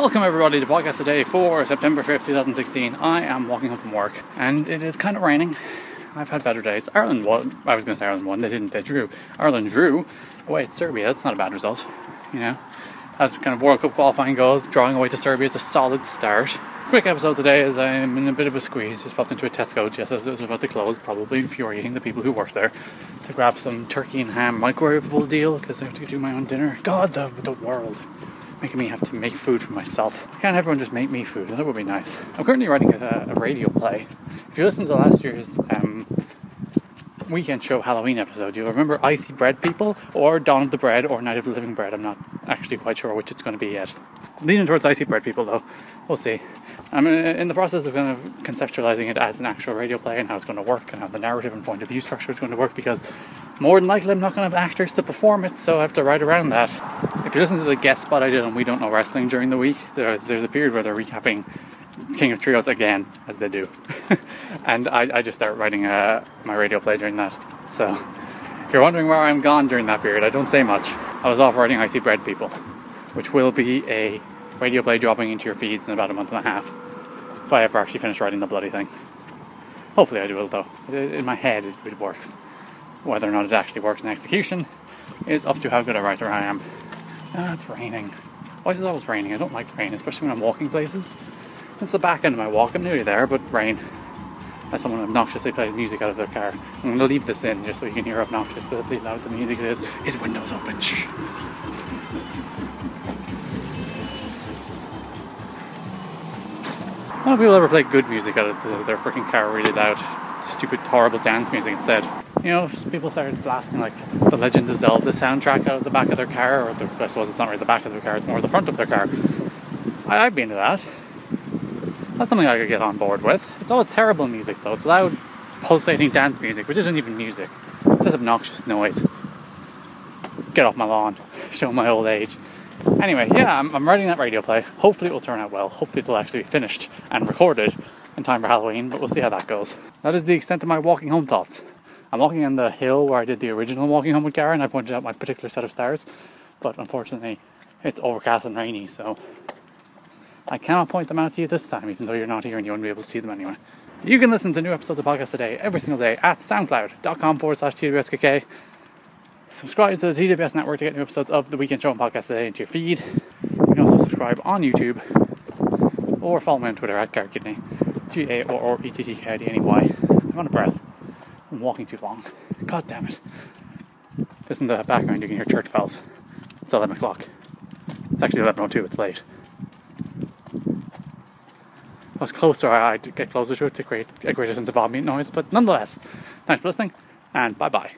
Welcome everybody to podcast today for September 5th, 2016. I am walking home from work and it is kind of raining. I've had better days. Ireland won. I was going to say Ireland won. They didn't. They drew. Ireland drew away at Serbia. That's not a bad result. You know, as kind of World Cup qualifying goes, drawing away to Serbia is a solid start. Quick episode today as I'm in a bit of a squeeze. Just popped into a Tesco just as it was about to close, probably infuriating the people who work there, to grab some turkey and ham microwavable deal because I have to do my own dinner. God, the, the world making me have to make food for myself. Why Can't everyone just make me food? That would be nice. I'm currently writing a, a radio play. If you listen to last year's um, weekend show Halloween episode, do you'll remember I See Bread People or Dawn of the Bread or Night of the Living Bread. I'm not actually quite sure which it's going to be yet. Leaning towards I See Bread People though. We'll see. I'm in the process of kind of conceptualizing it as an actual radio play and how it's going to work and how the narrative and point of view structure is going to work because more than likely I'm not going to have actors to perform it, so I have to write around that. If you listen to the guest spot I did on We Don't Know Wrestling during the week, there's, there's a period where they're recapping King of Trios again, as they do. and I, I, just start writing uh, my radio play during that. So if you're wondering where I'm gone during that period, I don't say much. I was off writing I See Bread People, which will be a radio play dropping into your feeds in about a month and a half. If I ever actually finish writing the bloody thing. Hopefully I do though. In my head it, it works. Whether or not it actually works in execution is up to how good a writer I am. Ah, it's raining. Why is it always raining? I don't like rain, especially when I'm walking places. It's the back end of my walk. I'm nearly there, but rain. As someone obnoxiously plays music out of their car. I'm to leave this in just so you can hear obnoxiously loud the music is. His window's open. Shh. Lot of people ever play good music out of their freaking car really loud. Stupid, horrible dance music instead. You know, people started blasting like the Legend of Zelda soundtrack out of the back of their car, or the, I suppose it's not really the back of their car, it's more the front of their car. I, I've been to that. That's something I could get on board with. It's all terrible music though. It's loud, pulsating dance music, which isn't even music. It's just obnoxious noise. Get off my lawn. Show my old age. Anyway, yeah, I'm, I'm, writing that radio play. Hopefully, it will turn out well. Hopefully, it will actually be finished and recorded in time for Halloween, but we'll see how that goes. That is the extent of my walking home thoughts. I'm walking on the hill where I did the original walking home with Garen. I pointed out my particular set of stars, but unfortunately, it's overcast and rainy, so I cannot point them out to you this time, even though you're not here and you won't be able to see them anyway. You can listen to new episodes of podcast today every single day at soundcloud.com forward slash TWSKK. Subscribe to the TWS network to get new episodes of the Weekend Show and Podcast Today into your feed. You can also subscribe on YouTube or follow me on Twitter at Garrett Kidney, G A O R E T T K I D N E Y. I'm on a breath. Walking too long. God damn it. Just in the background, you can hear church bells. It's 11 o'clock. It's actually 11.02, it's late. I was closer, I'd get closer to it to create a greater sense of ambient noise, but nonetheless, thanks for listening, and bye bye.